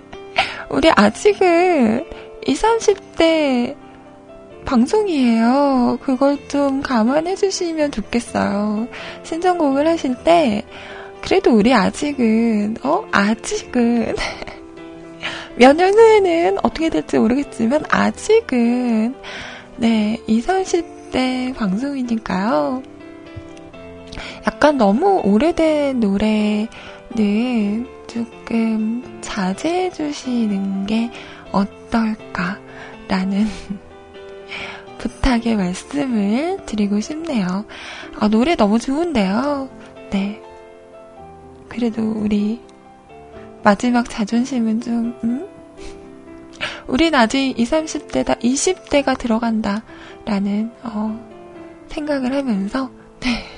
Speaker 1: 우리 아직은 20, 30대 방송이에요. 그걸 좀 감안해 주시면 좋겠어요. 신청곡을 하실 때, 그래도 우리 아직은, 어? 아직은, 몇 년 후에는 어떻게 될지 모르겠지만, 아직은, 네, 20, 30대 방송이니까요. 약간 너무 오래된 노래는 조금 자제해 주시는 게 어떨까라는 부탁의 말씀을 드리고 싶네요. 아, 노래 너무 좋은데요. 네. 그래도 우리 마지막 자존심은 좀, 음? 우린 아직 20, 30대다, 20대가 들어간다. 라는, 어, 생각을 하면서, 네.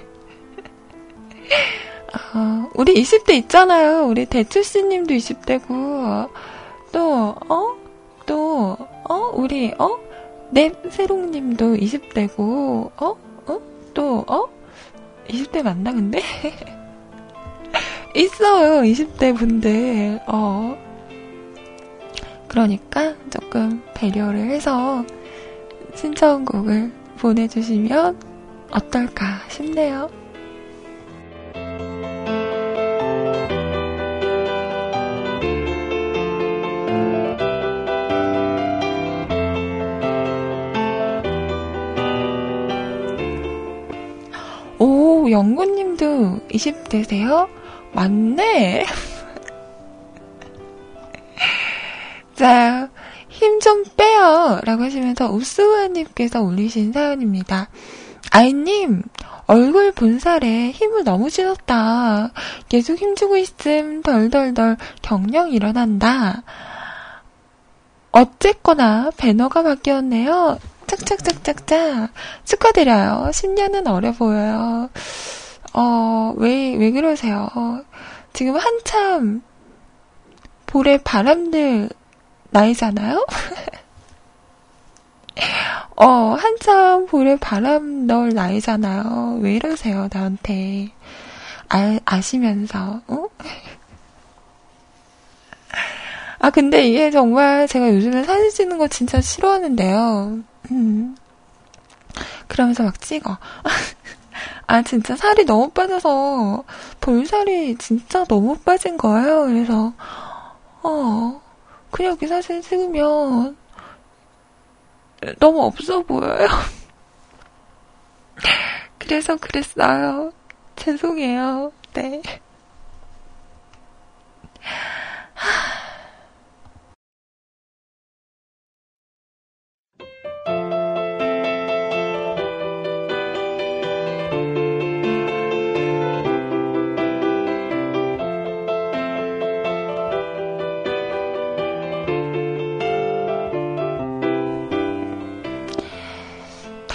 Speaker 1: 어, 우리 20대 있잖아요. 우리 대출씨 님도 20대고, 또, 어? 또, 어? 우리, 어? 넵새롱 님도 20대고, 어? 어? 또, 어? 20대 맞나, 근데? 있어요, 20대 분들, 어. 그러니까 조금 배려를 해서 신청곡을 보내주시면 어떨까 싶네요. 오, 영구님도 20대세요? 맞네. 자, 힘 좀 빼요. 라고 하시면서 우스와님께서 올리신 사연입니다. 아이님, 얼굴 본살에 힘을 너무 실었다. 계속 힘주고 있음 덜덜덜 경령 일어난다. 어쨌거나 배너가 바뀌었네요. 짝짝짝짝짝. 축하드려요. 10년은 어려 보여요. 어, 왜, 왜 그러세요? 지금 한참 볼에 바람들 나이잖아요? 어, 한참 볼에 바람 넣을 나이잖아요. 왜 이러세요, 나한테. 아, 아시면서, 어? 아, 근데 이게 정말 제가 요즘에 사진 찍는 거 진짜 싫어하는데요. 음. 그러면서 막 찍어. 아, 진짜 살이 너무 빠져서, 볼살이 진짜 너무 빠진 거예요. 그래서, 어, 그냥 여기 사진 찍으면, 너무 없어 보여요. 그래서 그랬어요. 죄송해요. 네.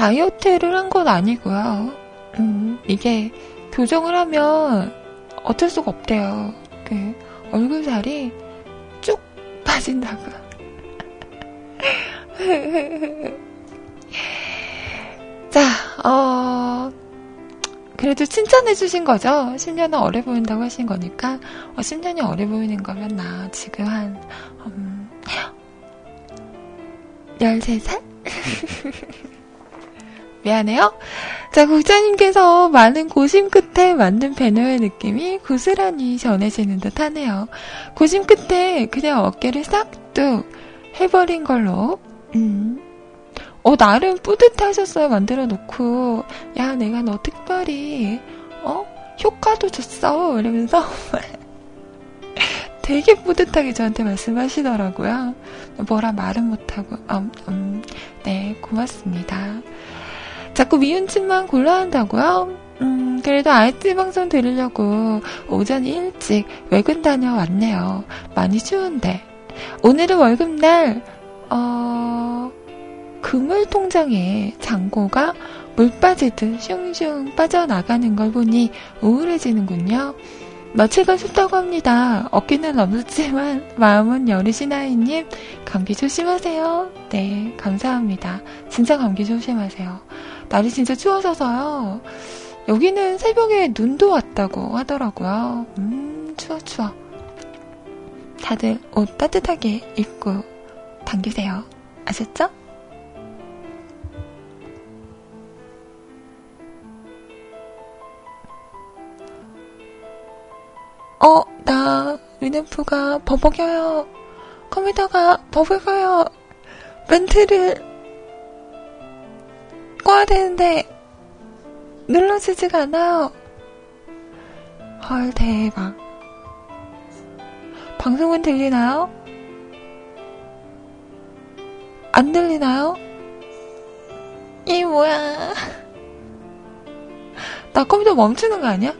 Speaker 1: 다이어트를 한 건 아니고요. 음, 이게 교정을 하면 어쩔 수가 없대요. 그 얼굴 살이 쭉 빠진다고. 자, 어, 그래도 칭찬해주신 거죠? 10년은 어려 보인다고 하신 거니까, 어, 10년이 어려 보이는 거면 나 지금 한, 음, 13살? 미안해요. 자, 국장님께서 많은 고심 끝에 만든 배너의 느낌이 고스란히 전해지는 듯 하네요. 고심 끝에 그냥 어깨를 싹둑 해버린 걸로, 음. 어, 나름 뿌듯하셨어요. 만들어 놓고. 야, 내가 너 특별히, 어? 효과도 줬어. 이러면서. 되게 뿌듯하게 저한테 말씀하시더라고요. 뭐라 말은 못하고, 음, 음, 네, 고맙습니다. 자꾸 미운짓만 골라 한다고요? 음, 그래도 아이티 방송 들으려고 오전 일찍 외근 다녀왔네요. 많이 추운데. 오늘은 월급날, 어, 그물 통장에 잔고가 물 빠지듯 슝슝 빠져나가는 걸 보니 우울해지는군요. 며칠간 춥다고 합니다. 어깨는 없었지만 마음은 여리신 아이님 감기 조심하세요. 네, 감사합니다. 진짜 감기 조심하세요. 날이 진짜 추워져서요. 여기는 새벽에 눈도 왔다고 하더라고요. 음, 추워, 추워. 다들 옷 따뜻하게 입고 당기세요. 아셨죠? 어, 나 위네프가 버벅여요. 컴퓨터가 버벅여요. 멘트를 꺼야 되는데 눌러지지가 않아요. 헐, 대박. 방송은 들리나요? 안 들리나요? 이 뭐야. 나 컴퓨터 멈추는 거 아니야?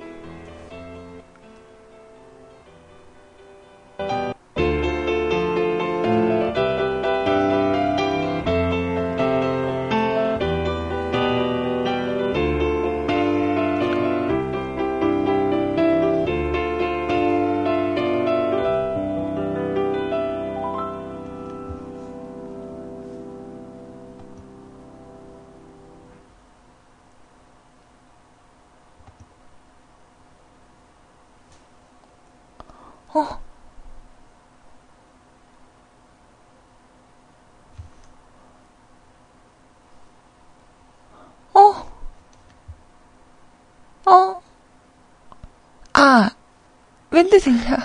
Speaker 1: 멘트 들려요.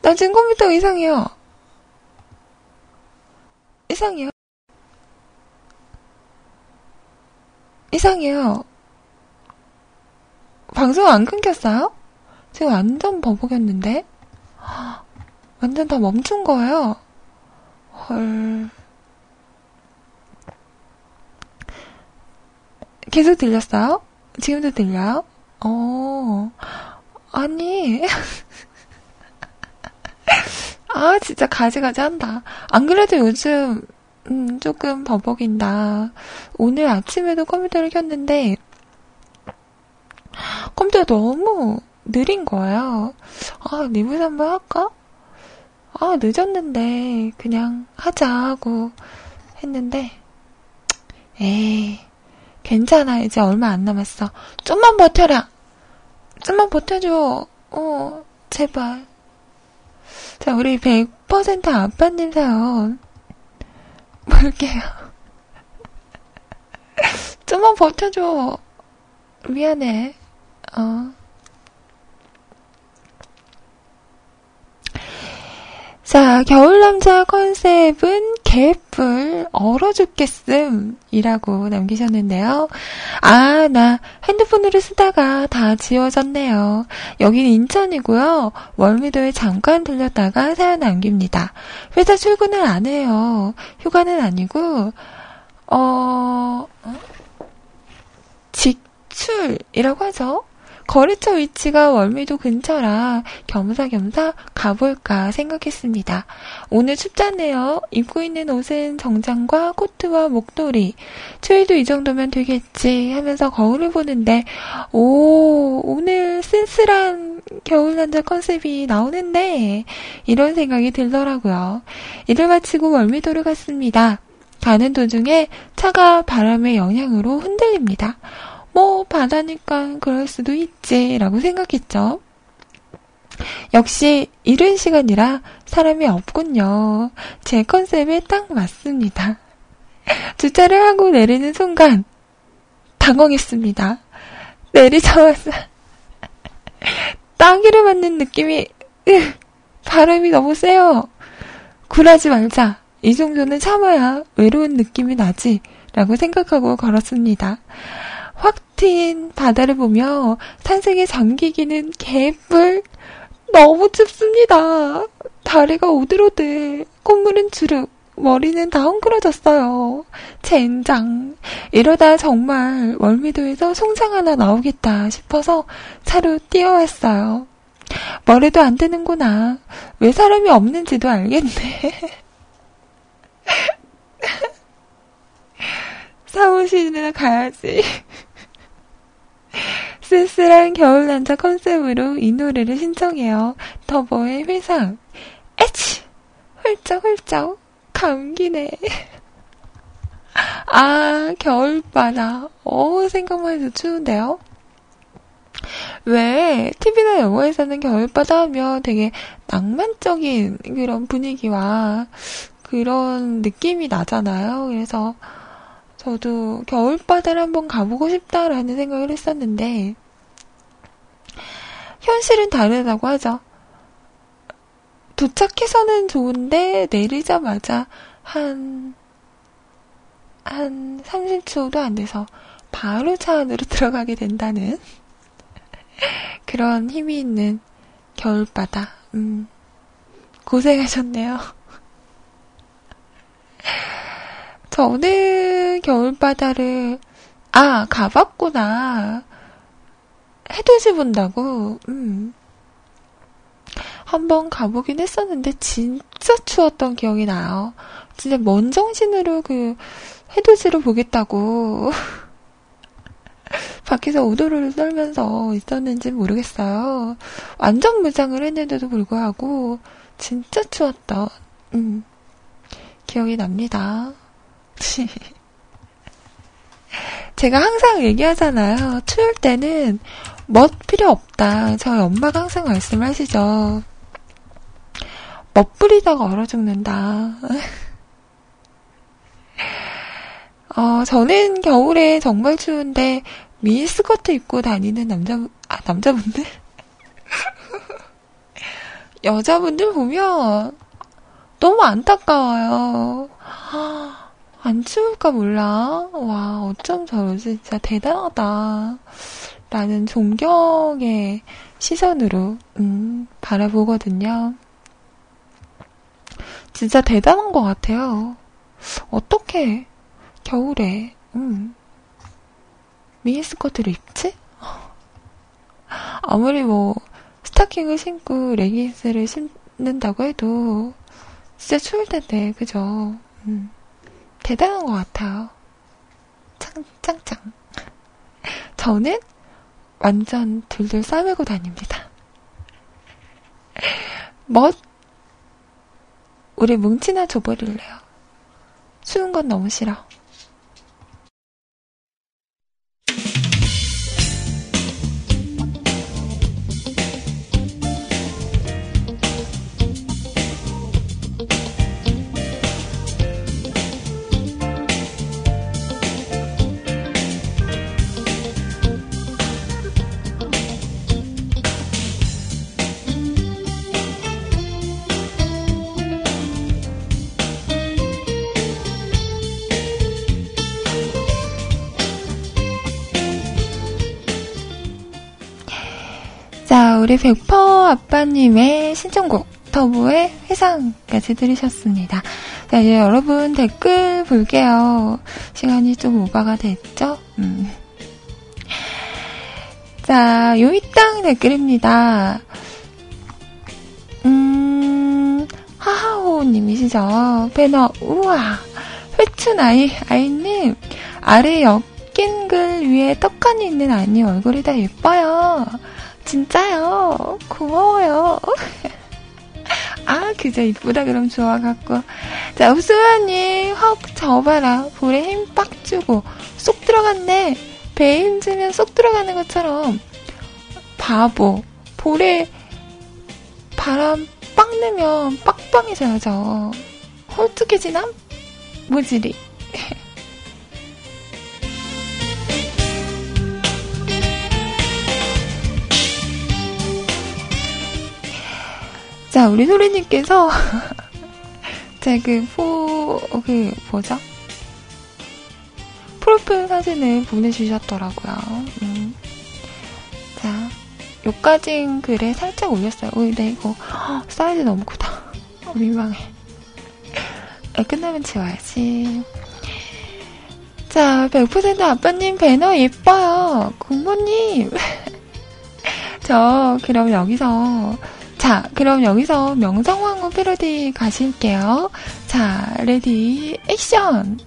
Speaker 1: 나 지금 컴퓨터 이상해요. 이상해요. 이상해요. 방송 안 끊겼어요? 지금 완전 버벅였는데? 완전 다 멈춘 거예요. 헐. 계속 들렸어요? 지금도 들려요? 어, 아니. 아, 진짜 가지가지 한다. 안 그래도 요즘, 음, 조금 버벅인다. 오늘 아침에도 컴퓨터를 켰는데, 컴퓨터가 너무 느린 거예요. 아, 리뷰 한번 할까? 아, 늦었는데, 그냥 하자 하고 했는데, 에이, 괜찮아. 이제 얼마 안 남았어. 좀만 버텨라. 좀만 버텨줘. 어, 제발. 자, 우리 100% 아빠님 사연 볼게요. 좀만 버텨줘. 미안해. 어. 자, 겨울 남자 컨셉은 개뿔, 얼어 죽겠음, 이라고 남기셨는데요. 아, 나 핸드폰으로 쓰다가 다 지워졌네요. 여긴 인천이고요. 월미도에 잠깐 들렸다가 사연 남깁니다. 회사 출근을 안 해요. 휴가는 아니고, 어, 어? 직출이라고 하죠. 거래처 위치가 월미도 근처라 겸사겸사 가볼까 생각했습니다. 오늘 춥잖네요. 입고 있는 옷은 정장과 코트와 목도리. 추위도 이 정도면 되겠지 하면서 거울을 보는데 오 오늘 쓸쓸한 겨울 남자 컨셉이 나오는데 이런 생각이 들더라고요. 일을 마치고 월미도를 갔습니다. 가는 도중에 차가 바람의 영향으로 흔들립니다. 뭐, 바다니까 그럴 수도 있지, 라고 생각했죠. 역시, 이른 시간이라 사람이 없군요. 제 컨셉에 딱 맞습니다. 주차를 하고 내리는 순간, 당황했습니다. 내리자마자, 따귀를 맞는 느낌이, 으, 바람이 너무 세요. 굴하지 말자. 이 정도는 참아야 외로운 느낌이 나지. 라고 생각하고 걸었습니다. 확 트인 바다를 보며 산색에 잠기기는 개뿔. 너무 춥습니다. 다리가 오들오들, 콧물은 주룩, 머리는 다 헝클어졌어요. 젠장. 이러다 정말 월미도에서 송장 하나 나오겠다 싶어서 차로 뛰어왔어요. 머리도 안 되는구나. 왜 사람이 없는지도 알겠네. 사무실이나 가야지. 쓸쓸한 겨울 남자 컨셉으로 이 노래를 신청해요. 더보의 회상. 에치! 훌쩍훌쩍. 감기네. 아, 겨울바다. 어, 생각만 해도 추운데요? 왜, TV나 영화에서는 겨울바다 하면 되게 낭만적인 그런 분위기와 그런 느낌이 나잖아요. 그래서, 저도 겨울바다를 한번 가보고 싶다라는 생각을 했었는데, 현실은 다르다고 하죠. 도착해서는 좋은데, 내리자마자 한, 한 30초도 안 돼서 바로 차 안으로 들어가게 된다는 그런 힘이 있는 겨울바다. 음, 고생하셨네요. 저는 겨울바다를, 아, 가봤구나. 해돋이 본다고, 음. 한번 가보긴 했었는데, 진짜 추웠던 기억이 나요. 진짜 먼 정신으로 그, 해돋이를 보겠다고. 밖에서 우도를 떨면서 있었는지 모르겠어요. 완전 무장을 했는데도 불구하고, 진짜 추웠던, 음, 기억이 납니다. 제가 항상 얘기하잖아요. 추울 때는 멋 필요 없다. 저희 엄마가 항상 말씀하시죠. 멋 부리다가 얼어 죽는다. 어, 저는 겨울에 정말 추운데 미니스커트 입고 다니는 남자, 아, 남자분들? 여자분들 보면 너무 안타까워요. 안 추울까 몰라. 와, 어쩜 저러지. 진짜 대단하다. 라는 존경의 시선으로, 음, 바라보거든요. 진짜 대단한 것 같아요. 어떻게 겨울에, 음, 미니스커트를 입지? 아무리 뭐, 스타킹을 신고 레깅스를 신는다고 해도, 진짜 추울 텐데, 그죠? 음, 대단한 것 같아요. 짱, 짱짱. 저는 완전 둘둘 싸매고 다닙니다. 멋, 우리 뭉치나 줘버릴래요. 추운 건 너무 싫어. 우리 백퍼 아빠님의 신청곡 터보의 회상까지 들으셨습니다. 자, 이제 여러분 댓글 볼게요. 시간이 좀 오바가 됐죠? 음. 자, 요이땅 댓글입니다. 음, 하하호님이시죠? 배너, 우와. 회춘 아이, 아이님, 아래 엮인 글 위에 떡하니 있는 아이 얼굴이 다 예뻐요. 진짜요? 고마워요. 아, 그저 이쁘다 그럼 좋아 갖고. 자, 흡수연님, 헉, 저봐라. 볼에 힘 빡 주고, 쏙 들어갔네. 배에 힘 주면 쏙 들어가는 것처럼. 바보. 볼에 바람 빡 넣으면 빡빡해져야죠. 홀쭉해지나? 무지리. 자, 우리 소리님께서 제그 포, 그 뭐죠? 프로필 사진을 보내주셨더라고요. 음. 자, 요까진 글에 살짝 올렸어요. 어, 근데 이거 헉, 사이즈 너무 크다. 어, 민망해. 아, 끝나면 지워야지. 자, 100% 아빠님 배너 예뻐요. 국모님. 저 그럼 여기서 자, 그럼 여기서 명성황후 패러디 가실게요. 자, ready, action!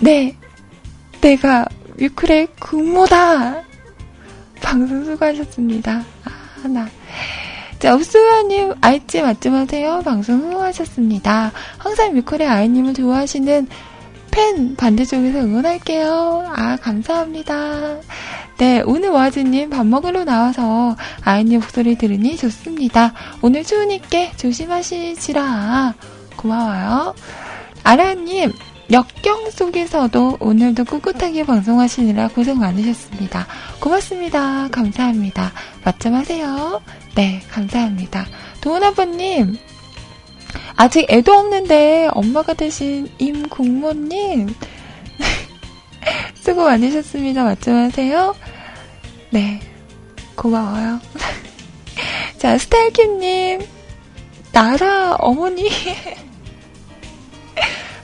Speaker 1: 네, 내가 뮤클의 국모다! 방송 수고하셨습니다. 아, 나. 자, 읍수아님, 아이찌 맞춤하세요. 방송 수고하셨습니다. 항상 뮤클의 아이님을 좋아하시는 팬 반대쪽에서 응원할게요. 아, 감사합니다. 네, 오늘 와즈님 밥 먹으러 나와서 아이님 목소리 들으니 좋습니다. 오늘 추우니까 조심하시지라. 고마워요. 아라님, 역경 속에서도 오늘도 꿋꿋하게 방송하시느라 고생 많으셨습니다. 고맙습니다. 감사합니다. 맞점하세요. 네, 감사합니다. 도훈아버님, 아직 애도 없는데 엄마가 되신 임국모님 수고 많으셨습니다. 맞춤하세요. 네, 고마워요. 자, 스타일킴님, 나라 어머니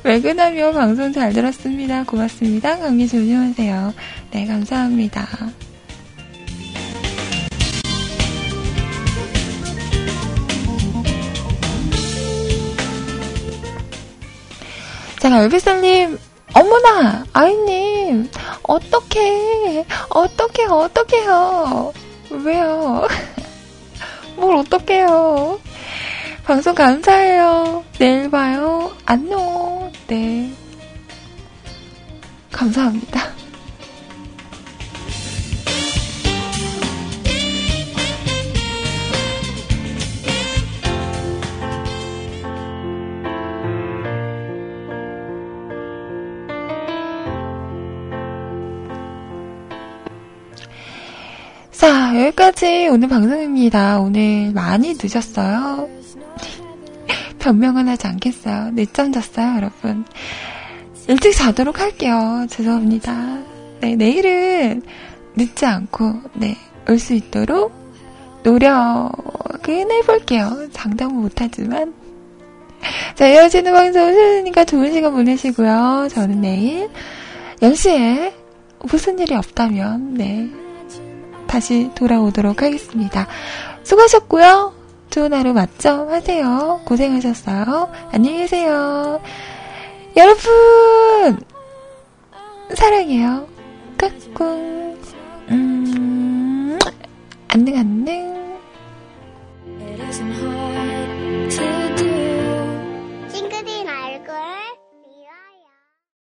Speaker 1: 외근하며 방송 잘 들었습니다. 고맙습니다. 감기 조심하세요. 네, 감사합니다. 자, 열배살님, 어머나, 아이님, 어떡해, 어떡해, 어떡해요. 왜요? 뭘 어떡해요. 방송 감사해요. 내일 봐요. 안녕. 네. 감사합니다. 여기까지 오늘 방송입니다. 오늘 많이 늦었어요. 변명은 하지 않겠어요. 늦잠 잤어요, 여러분. 일찍 자도록 할게요. 죄송합니다. 네, 내일은 늦지 않고, 네, 올 수 있도록 노력은 해볼게요. 장담은 못하지만. 자, 헤어지는 방송 싫으니까 좋은 시간 보내시고요. 저는 내일 10시에 무슨 일이 없다면, 네. 다시 돌아오도록 하겠습니다. 수고하셨고요. 좋은 하루 맞죠? 하세요. 고생하셨어요. 안녕히 계세요. 여러분! 사랑해요. 까꿍. 음, 안녕, 안녕.